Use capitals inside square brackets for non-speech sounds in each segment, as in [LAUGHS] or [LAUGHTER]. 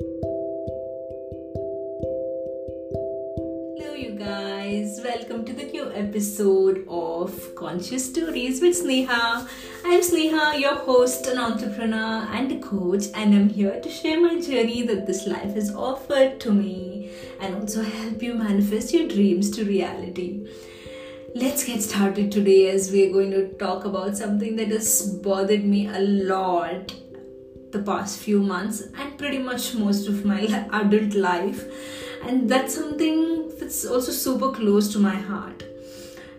Hello, you guys. Welcome to the new episode of Conscious Stories with Sneha. I'm Sneha, your host, an entrepreneur, and a coach, and I'm here to share my journey that this life has offered to me and also help you manifest your dreams to reality. Let's get started today as we're going to talk about something that has bothered me a lot the past few months and pretty much most of my [LAUGHS] adult life. And that's something that's also super close to my heart.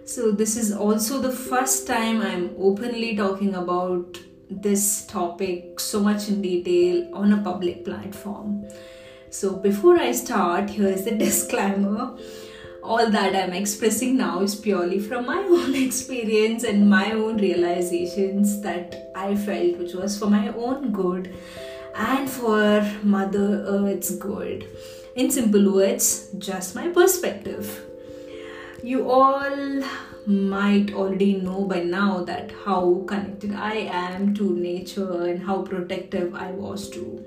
So this is also the first time i'm openly talking about this topic so much in detail on a public platform. So before i start here is the [LAUGHS] disclaimer all that I'm expressing now is purely from my [LAUGHS] own experience and my own realizations that I felt, which was for my own good and for Mother Earth's good. In simple words, just my perspective. You all might already know by now that how connected I am to nature and how protective I was too.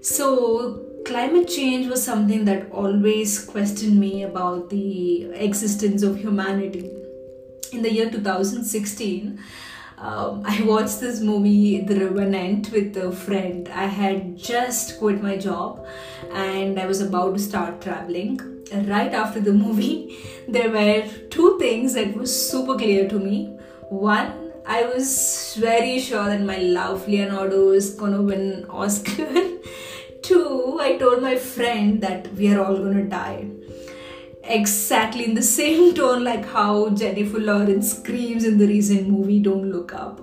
So, climate change was something that always questioned me about the existence of humanity. In the year 2016, um, I watched this movie, The Revenant, with a friend. I had just quit my job and I was about to start traveling. Right after the movie, [LAUGHS] there were two things that were super clear to me. One, I was very sure that my love Leonardo is gonna win Oscar. [LAUGHS] Two, I told my friend that we are all gonna die. Exactly in the same [LAUGHS] tone like how Jennifer Lawrence screams in the recent movie Don't Look Up.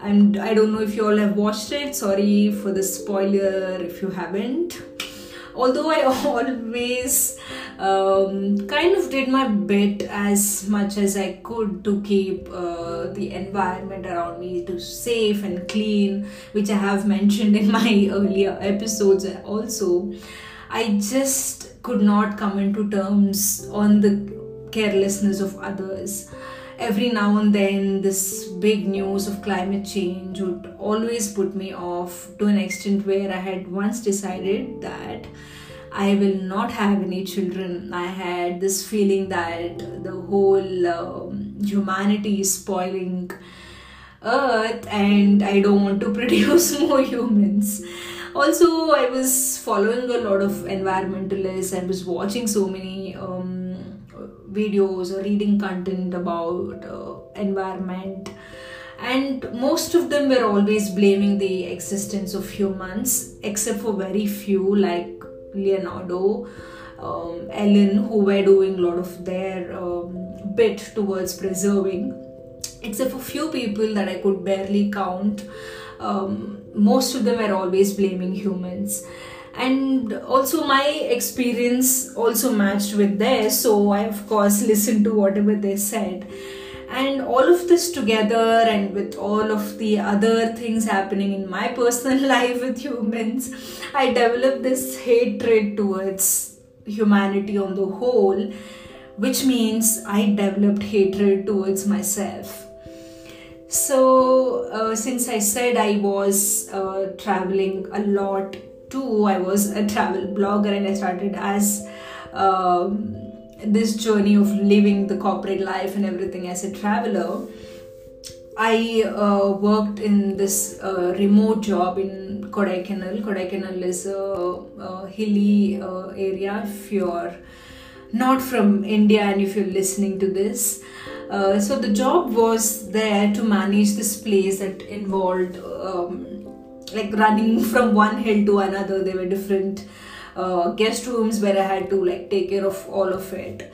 And I don't know if you all have watched it. Sorry for the spoiler if you haven't. Although I [LAUGHS] always um, kind of did my bit as much as I could to keep uh, the environment around me to safe and clean, which I have mentioned in my [LAUGHS] earlier episodes also. I just could not come into terms on the carelessness of others. Every now and then, this big news of climate change would always put me off to an extent where I had once decided that I will not have any children. I had this feeling that the whole um, humanity is spoiling Earth and I don't want to [LAUGHS] produce more humans. Also, I was following a lot of environmentalists and was watching so many um, videos or reading content about uh, environment and most of them were always blaming the existence of humans except for very few like Leonardo, um, Ellen, who were doing a lot of their um, bit towards preserving. Except for few people that I could barely count, um, most of them were always blaming humans. And also, my experience also matched with theirs, so I, of course, listened to whatever they said and all of this together and with all of the other things happening in my [LAUGHS] personal life with humans i developed this hatred towards humanity on the whole which means i developed hatred towards myself. So uh, since i said i was uh, traveling a lot too i was a travel blogger and i started as um, this journey of living the corporate life and everything as a traveler, I uh, worked in this uh, remote job in Kodaikanal. Kodaikanal is a, a hilly uh, area if you're not from India and if you're listening to this. Uh, so the job was there to manage this place that involved um, like running [LAUGHS] from one hill to another. There were different uh, guest rooms where I had to like take care of all of it.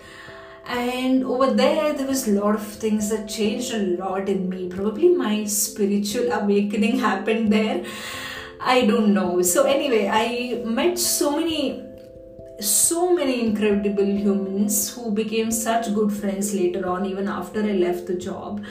And over there, there was a lot of things that changed a lot in me. Probably my spiritual awakening [LAUGHS] happened there. I don't know. So, anyway, I met so many so many incredible humans who became such good friends later on even after i left the job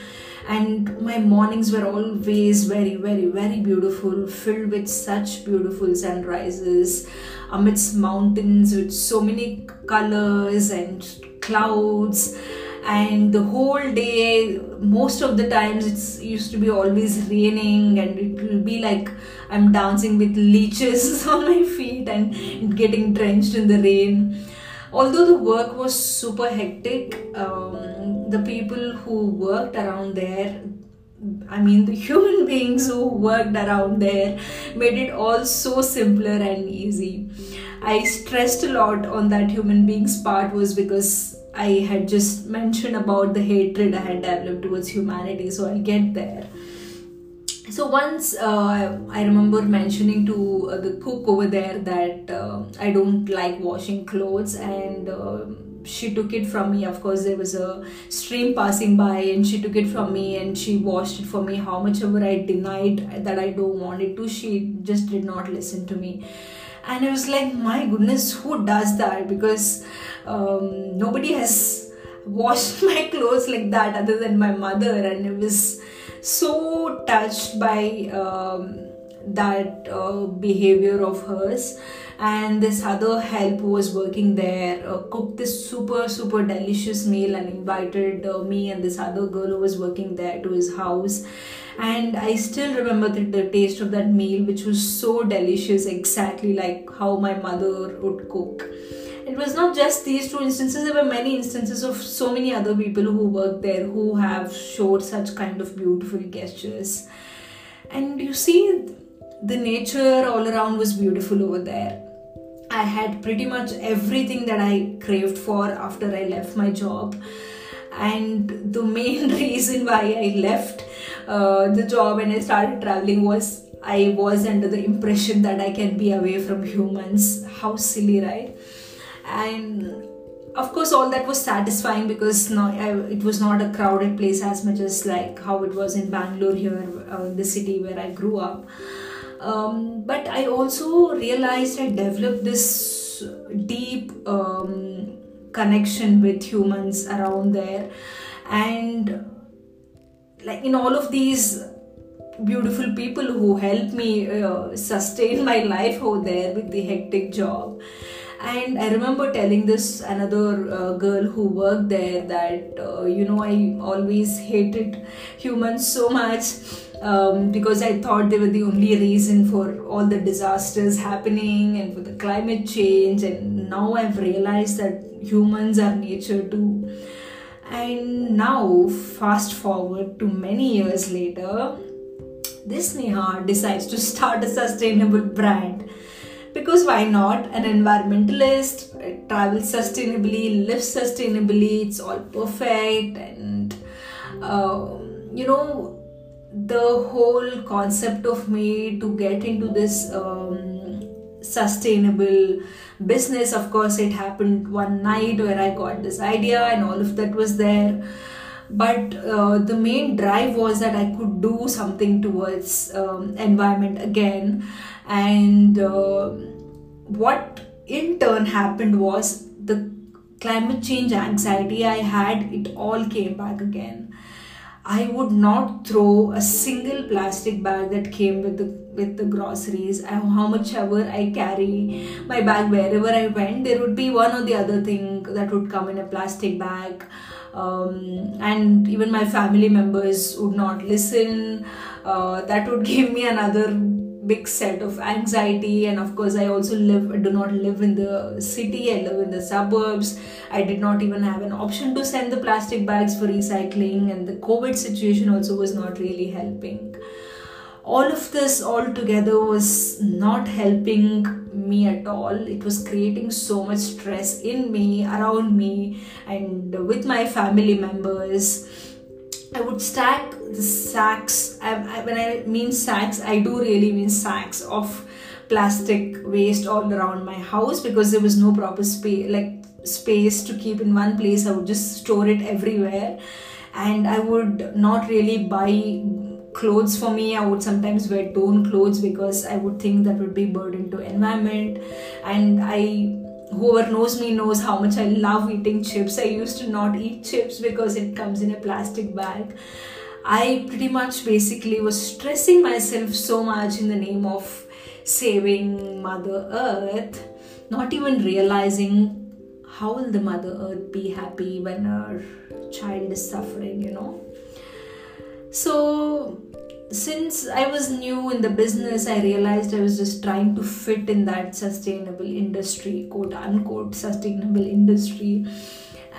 and my mornings were always very very very beautiful filled with such beautiful sunrises amidst mountains with so many colors and clouds. And the whole day most of the times it's used to be always raining and it will be like i'm dancing with leeches [LAUGHS] on my feet and getting drenched in the rain. Although the work was super hectic um, the people who worked around there I mean, the human [LAUGHS] beings who worked around there made it all so simpler and easy. I stressed a lot on that human beings part was because I had just mentioned about the hatred I had developed towards humanity, so I'll get there. So once uh, I remember mentioning to uh, the cook over there that uh, I don't like washing clothes, and uh, she took it from me. Of course, there was a stream passing by, and she took it from me and she washed it for me. How much ever I denied that I don't want it to, she just did not listen to me and I was like, my goodness, who does that? Because um, nobody has washed [LAUGHS] my clothes like that other than my mother, and it was so touched by um, that uh, behavior of hers. And this other help who was working there uh, cooked this super super delicious meal and invited uh, me and this other girl who was working there to his house and I still remember the, the taste of that meal, which was so delicious, exactly like how my mother would cook it was not just these two instances there were many instances of so many other people who worked there who have showed such kind of beautiful gestures and you see the nature all around was beautiful over there i had pretty much everything that i craved for after i left my job and the main [LAUGHS] reason why i left uh, the job and I started traveling was I was under the impression that I can be away from humans. How silly, right? And of course, all that was satisfying because I, it was not a crowded place as much as like how it was in Bangalore here, uh, the city where I grew up. Um, but I also realized I developed this deep um, connection with humans around there, and like in all of these beautiful people who helped me uh, sustain [LAUGHS] my life over there with the hectic job and i remember telling this another uh, girl who worked there that uh, you know i always hated humans so much um, because i thought they were the only reason for all the disasters happening and for the climate change and now i've realized that humans are nature too and now, fast forward to many years later, this Sneha decides to start a sustainable brand. Because why not? An environmentalist, travels sustainably, lives sustainably, it's all perfect, and uh, you know, the whole concept of me to get into this um, sustainable business of course it happened one night where i got this idea and all of that was there. But uh, the main drive was that i could do something towards um, environment again and uh, what in turn happened was the climate change anxiety i had it all came back again I would not throw a single plastic bag that came with the with the groceries. I, how much ever I carry my bag wherever I went, there would be one or the other thing that would come in a plastic bag. Um, and even my family members would not listen. Uh, that would [LAUGHS] give me another big set of anxiety. And of course i also live do not live in the city. I live in the suburbs. I did not even have an option to send the plastic bags for recycling. And the covid situation also was not really helping. All of this all together was not helping me at all. It was creating so much stress in me around me and with my family members I would stack the sacks. I, I, when I mean sacks, I do really mean sacks of plastic waste all around my house because there was no proper space, like space to keep in one place. I would just store it everywhere, and I would not really buy clothes for me. I would sometimes wear torn clothes because I would think that would be burden to environment, and I whoever knows me knows how much I love eating chips. I used to not eat chips because it comes in a plastic bag. I pretty much basically was stressing myself so much in the name of saving Mother Earth, not even realizing how will the mother earth be happy when her child is suffering you know so since I was new in the business, I realized I was just trying to fit in that sustainable industry, quote unquote, sustainable industry.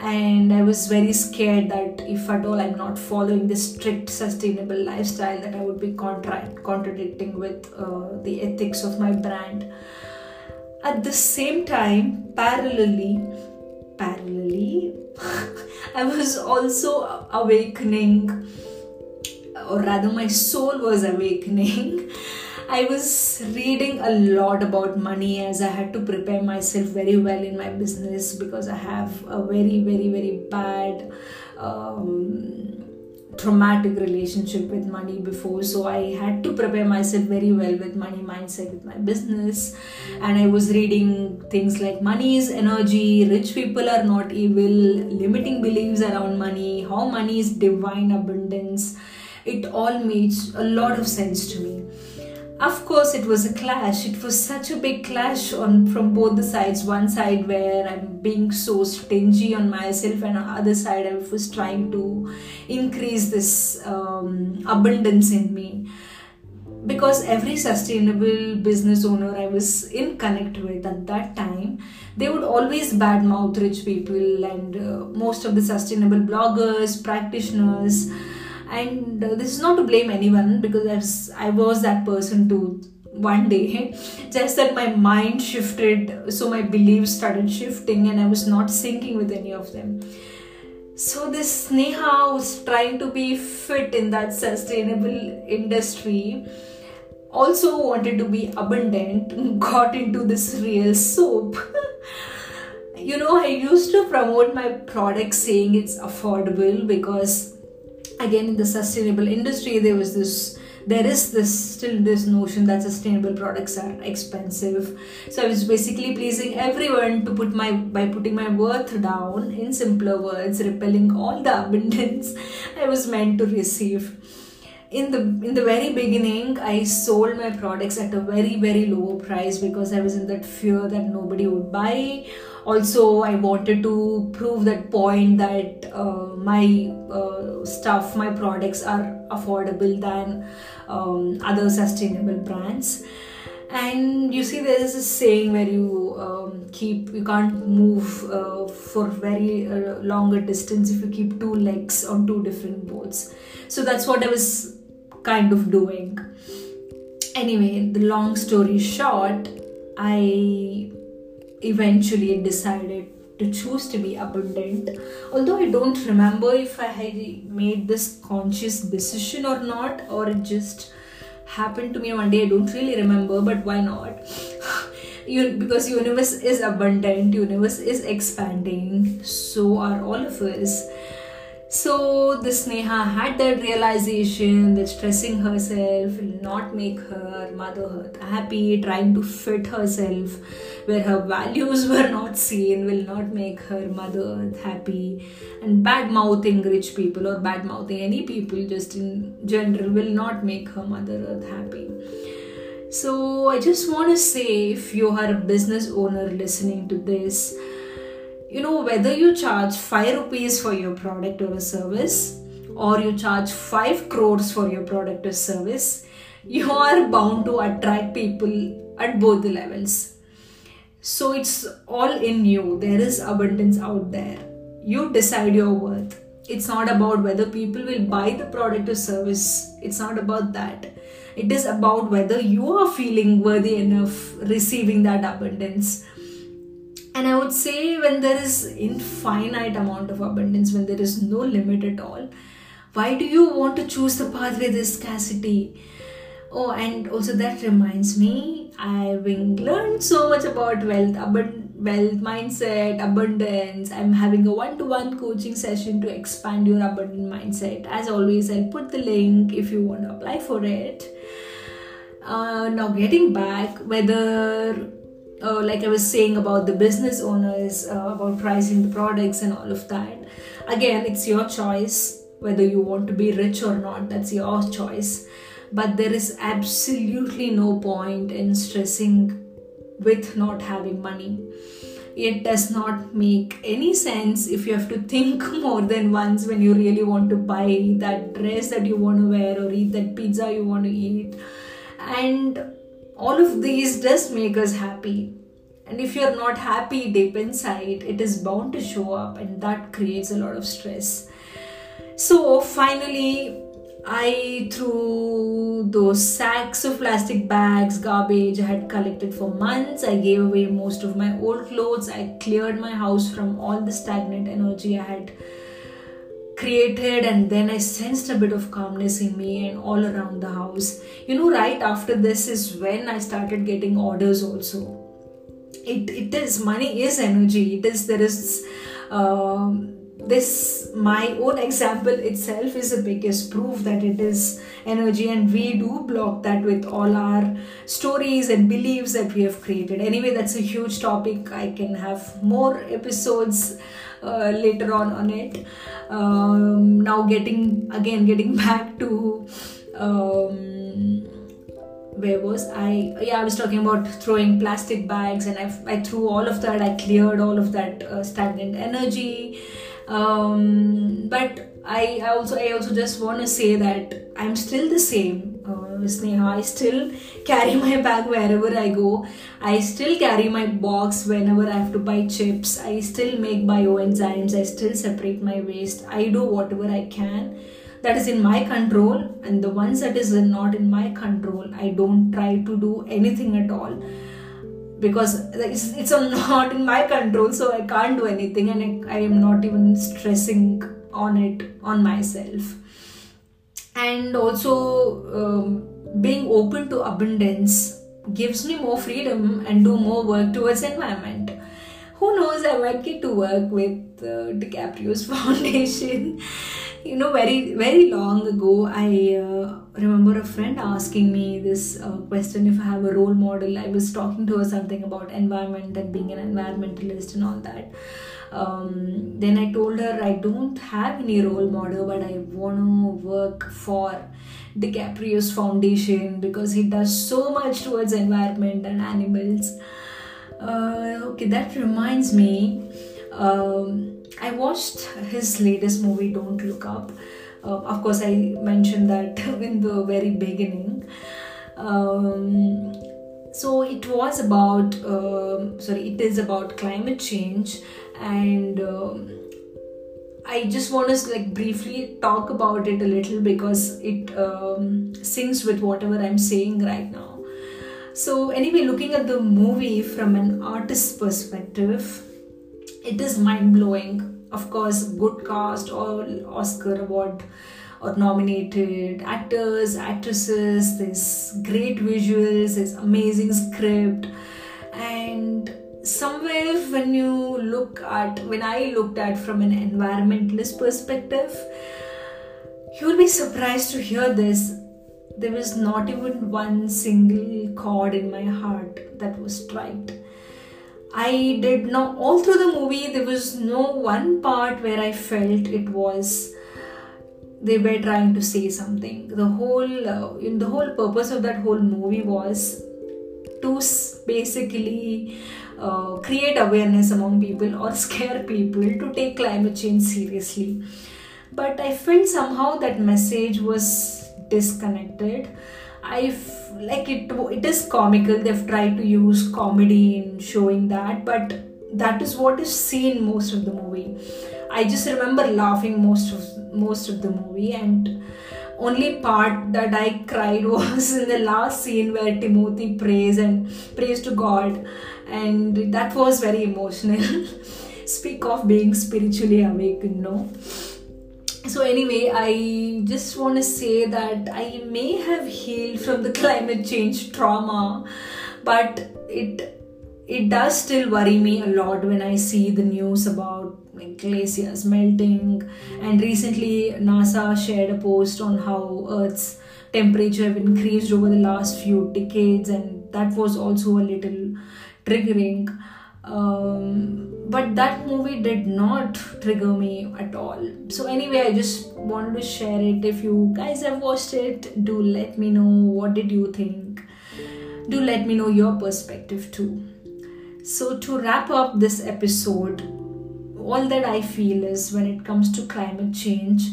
And I was very scared that if at all I'm not following this strict sustainable lifestyle, that I would be contra- contradicting with uh, the ethics of my brand. At the same time, parallelly, parallelly, [LAUGHS] I was also awakening or rather, my soul was awakening. I was reading a lot about money as I had to prepare myself very well in my business because I have a very, very, very bad. Um, traumatic relationship with money before so i had to prepare myself very well with money mindset with my business and i was reading things like money is energy rich people are not evil limiting beliefs around money how money is divine abundance it all made a lot of sense to me. Of course, it was a clash. It was such a big clash on from both the sides. One side where I'm being so stingy on myself, and on the other side I was trying to increase this um, abundance in me because every sustainable business owner I was in connect with at that time, they would always badmouth rich people and uh, most of the sustainable bloggers, practitioners and uh, this is not to blame anyone because I was that person too one day. [LAUGHS] Just that my mind shifted so my beliefs started shifting and i was not syncing with any of them. So this Sneha was trying to be fit in that sustainable industry also wanted to be abundant [LAUGHS] got into this real soap. [LAUGHS] You know i used to promote my product saying it's affordable because again in the sustainable industry there was this there is this still this notion that sustainable products are expensive. So i was basically pleasing everyone to put my by putting my worth down in simpler words repelling all the abundance [LAUGHS] i was meant to receive. In the in the very beginning i sold my products at a very very low price because i was in that fear that nobody would buy also i wanted to prove that point that uh, my uh, stuff my products are affordable than um, other sustainable brands. And you see there is a saying where you um, keep you can't move uh, for very uh, longer distance if you keep two legs on two different boats so that's what i was kind of doing. Anyway the long story short i eventually decided to choose to be abundant. Although I don't remember if I had made this conscious decision or not, or it just happened to me one day. I don't really remember, but why not? [LAUGHS] you, because universe is abundant, universe is expanding. So are all of us. So the Sneha had that realization that stressing herself will not make her mother earth happy, trying to fit herself where her values [LAUGHS] were not seen will not make her mother earth happy. And bad mouthing rich people or bad mouthing any people just in general will not make her mother earth happy. So I just want to say if you are a business owner listening to this, you know whether you charge 5 rupees for your product or a service or you charge 5 crores for your product or service you are bound to attract people at both the levels. So it's all in you. There is abundance out there. You decide your worth. It's not about whether people will buy the product or service. It's not about that. It is about whether you are feeling worthy enough receiving that abundance and i would say when there is infinite amount of abundance when there is no limit at all why do you want to choose the path with scarcity? Oh and also that reminds me having learned so much about wealth abundant wealth mindset abundance i'm having a one-to-one coaching session to expand your abundant mindset. As always i'll put the link if you want to apply for it. Uh, now getting back whether uh, like I was saying about the business owners, uh, about pricing the products and all of that. Again, it's your choice whether you want to be rich or not, that's your choice. But there is absolutely no point in stressing with not having money. it does not make any sense if you have to think [LAUGHS] more than once when you really want to buy that dress that you want to wear or eat that pizza you want to eat and all of these does make us happy and if you're not happy deep inside it is bound to show up and that creates a lot of stress so finally I threw those sacks of plastic bags, garbage I had collected for months. I gave away most of my old clothes. I cleared my house from all the stagnant energy I had created, and then I sensed a bit of calmness in me and all around the house. You know, right after this is when I started getting orders also. It, it is money is energy. It is there is um, this my own example itself is the biggest proof that it is energy and we do block that with all our stories and beliefs that we have created anyway that's a huge topic i can have more episodes uh, later on on it um, now getting again getting [LAUGHS] back to um, where was I? Yeah, I was talking about throwing plastic bags, and I, I threw all of that. I cleared all of that uh, stagnant energy, um, but I, I also I also just want to say that I'm still the same, Sneha. I still carry my bag wherever I go. I still carry my box whenever I have to buy chips. I still make bioenzymes. I still separate my waste. I do whatever I can that is in my control and the ones that is not in my control i don't try to do anything at all because it's, it's [LAUGHS] not in my control so i can't do anything and I, I am not even stressing on it on myself and also um, being open to abundance gives me more freedom and do more work towards environment. Who knows i might get to work with uh, dicaprio's [LAUGHS] foundation. You know very very long ago i uh, remember a friend asking me this uh, question if i have a role model i was talking to her something about environment and being an environmentalist and all that um, then i told her i don't have any role model but i want to work for dicaprio's foundation because he does so much towards environment and animals uh, okay that reminds me um, I watched his latest movie, Don't Look Up. Uh, of course, I mentioned that [LAUGHS] in the very beginning. Um, so it was about, um, sorry, it is about climate change, and um, I just want to like briefly talk about it a little because it um, syncs with whatever I'm saying right now. So anyway, looking at the movie from an artist's perspective, it is mind blowing. Of course, good cast, all Oscar award or nominated actors, actresses, there's great visuals, there's amazing script, and somewhere when you look at when I looked at from an environmentalist perspective, you'll be surprised to hear this. There was not even one single chord in my heart that was striked I did not, all through the movie, there was no one part where I felt it was they were trying to say something. The whole, uh, the whole purpose of that whole movie was to basically uh, create awareness among people or [LAUGHS] scare people to take climate change seriously. But I felt somehow that message was disconnected. I like it it is comical they've tried to use comedy in showing that but that is what is seen most of the movie i just remember laughing most of most of the movie and only part that i cried was [LAUGHS] in the last scene where timothy prays and prays to god. And that was very emotional. [LAUGHS] Speak of being spiritually awakened no so anyway i just want to say that i may have healed from the [LAUGHS] climate change trauma but it it does still worry me a lot when i see the news about like, glaciers melting. And recently nasa shared a post on how earth's temperature have increased over the last few decades and that was also a little triggering. Um, but that movie did not trigger me at all. So anyway i just wanted to share it. If you guys have watched it do let me know what did you think. Do let me know your perspective too So, to wrap up this episode, all that I feel is when it comes to climate change,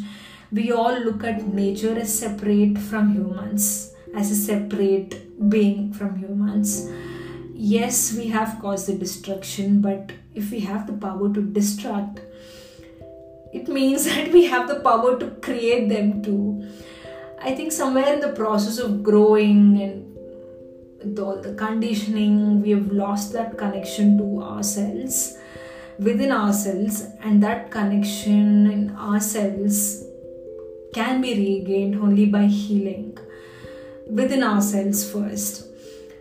we all look at nature as separate from humans, as a separate being from humans. Yes, we have caused the destruction, but if we have the power to destruct, it means [LAUGHS] that we have the power to create them too. I think somewhere in the process of growing and all the conditioning, we have lost that connection to ourselves within ourselves, and that connection in ourselves can be regained only by healing within ourselves first.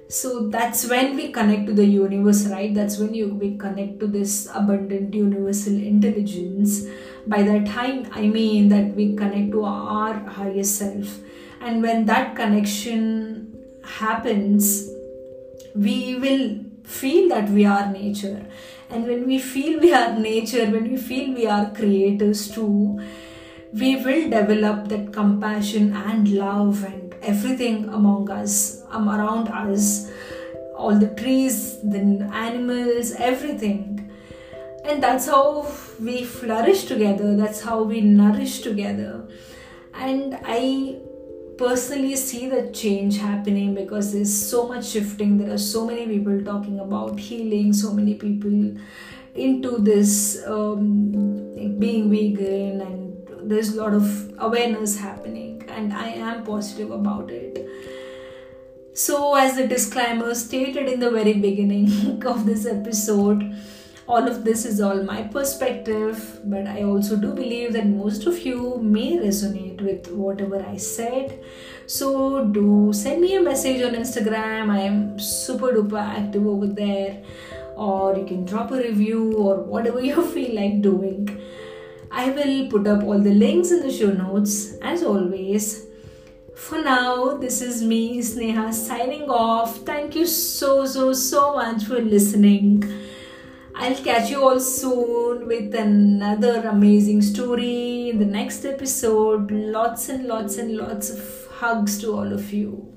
So that's when we connect to the universe, right? That's when you we connect to this abundant universal intelligence. By that time, I mean that we connect to our higher self. And when that connection happens, we will feel that we are nature. And when we feel we are nature, when we feel we are creators too, we will develop that compassion and love and everything among us, um, around us, all the trees, the animals, everything. And that's how we flourish together, that's how we nourish together. And I personally see the change happening because there's so much shifting. There are so many people talking about healing, so many people into this um, being vegan, and there's a lot of awareness happening, and I am positive about it. So, as the disclaimer stated in the very beginning [LAUGHS] of this episode, all of this is all my perspective, but I also do believe that most of you may resonate with whatever I said. So, do send me a message on Instagram. I am super duper active over there, or you can drop a review or whatever [LAUGHS] you feel like doing. I will put up all the links in the show notes as always. For now, this is me, Sneha, signing off. Thank you so, so, so much for listening. I'll catch you all soon with another amazing story in the next episode. Lots and lots and lots of hugs to all of you.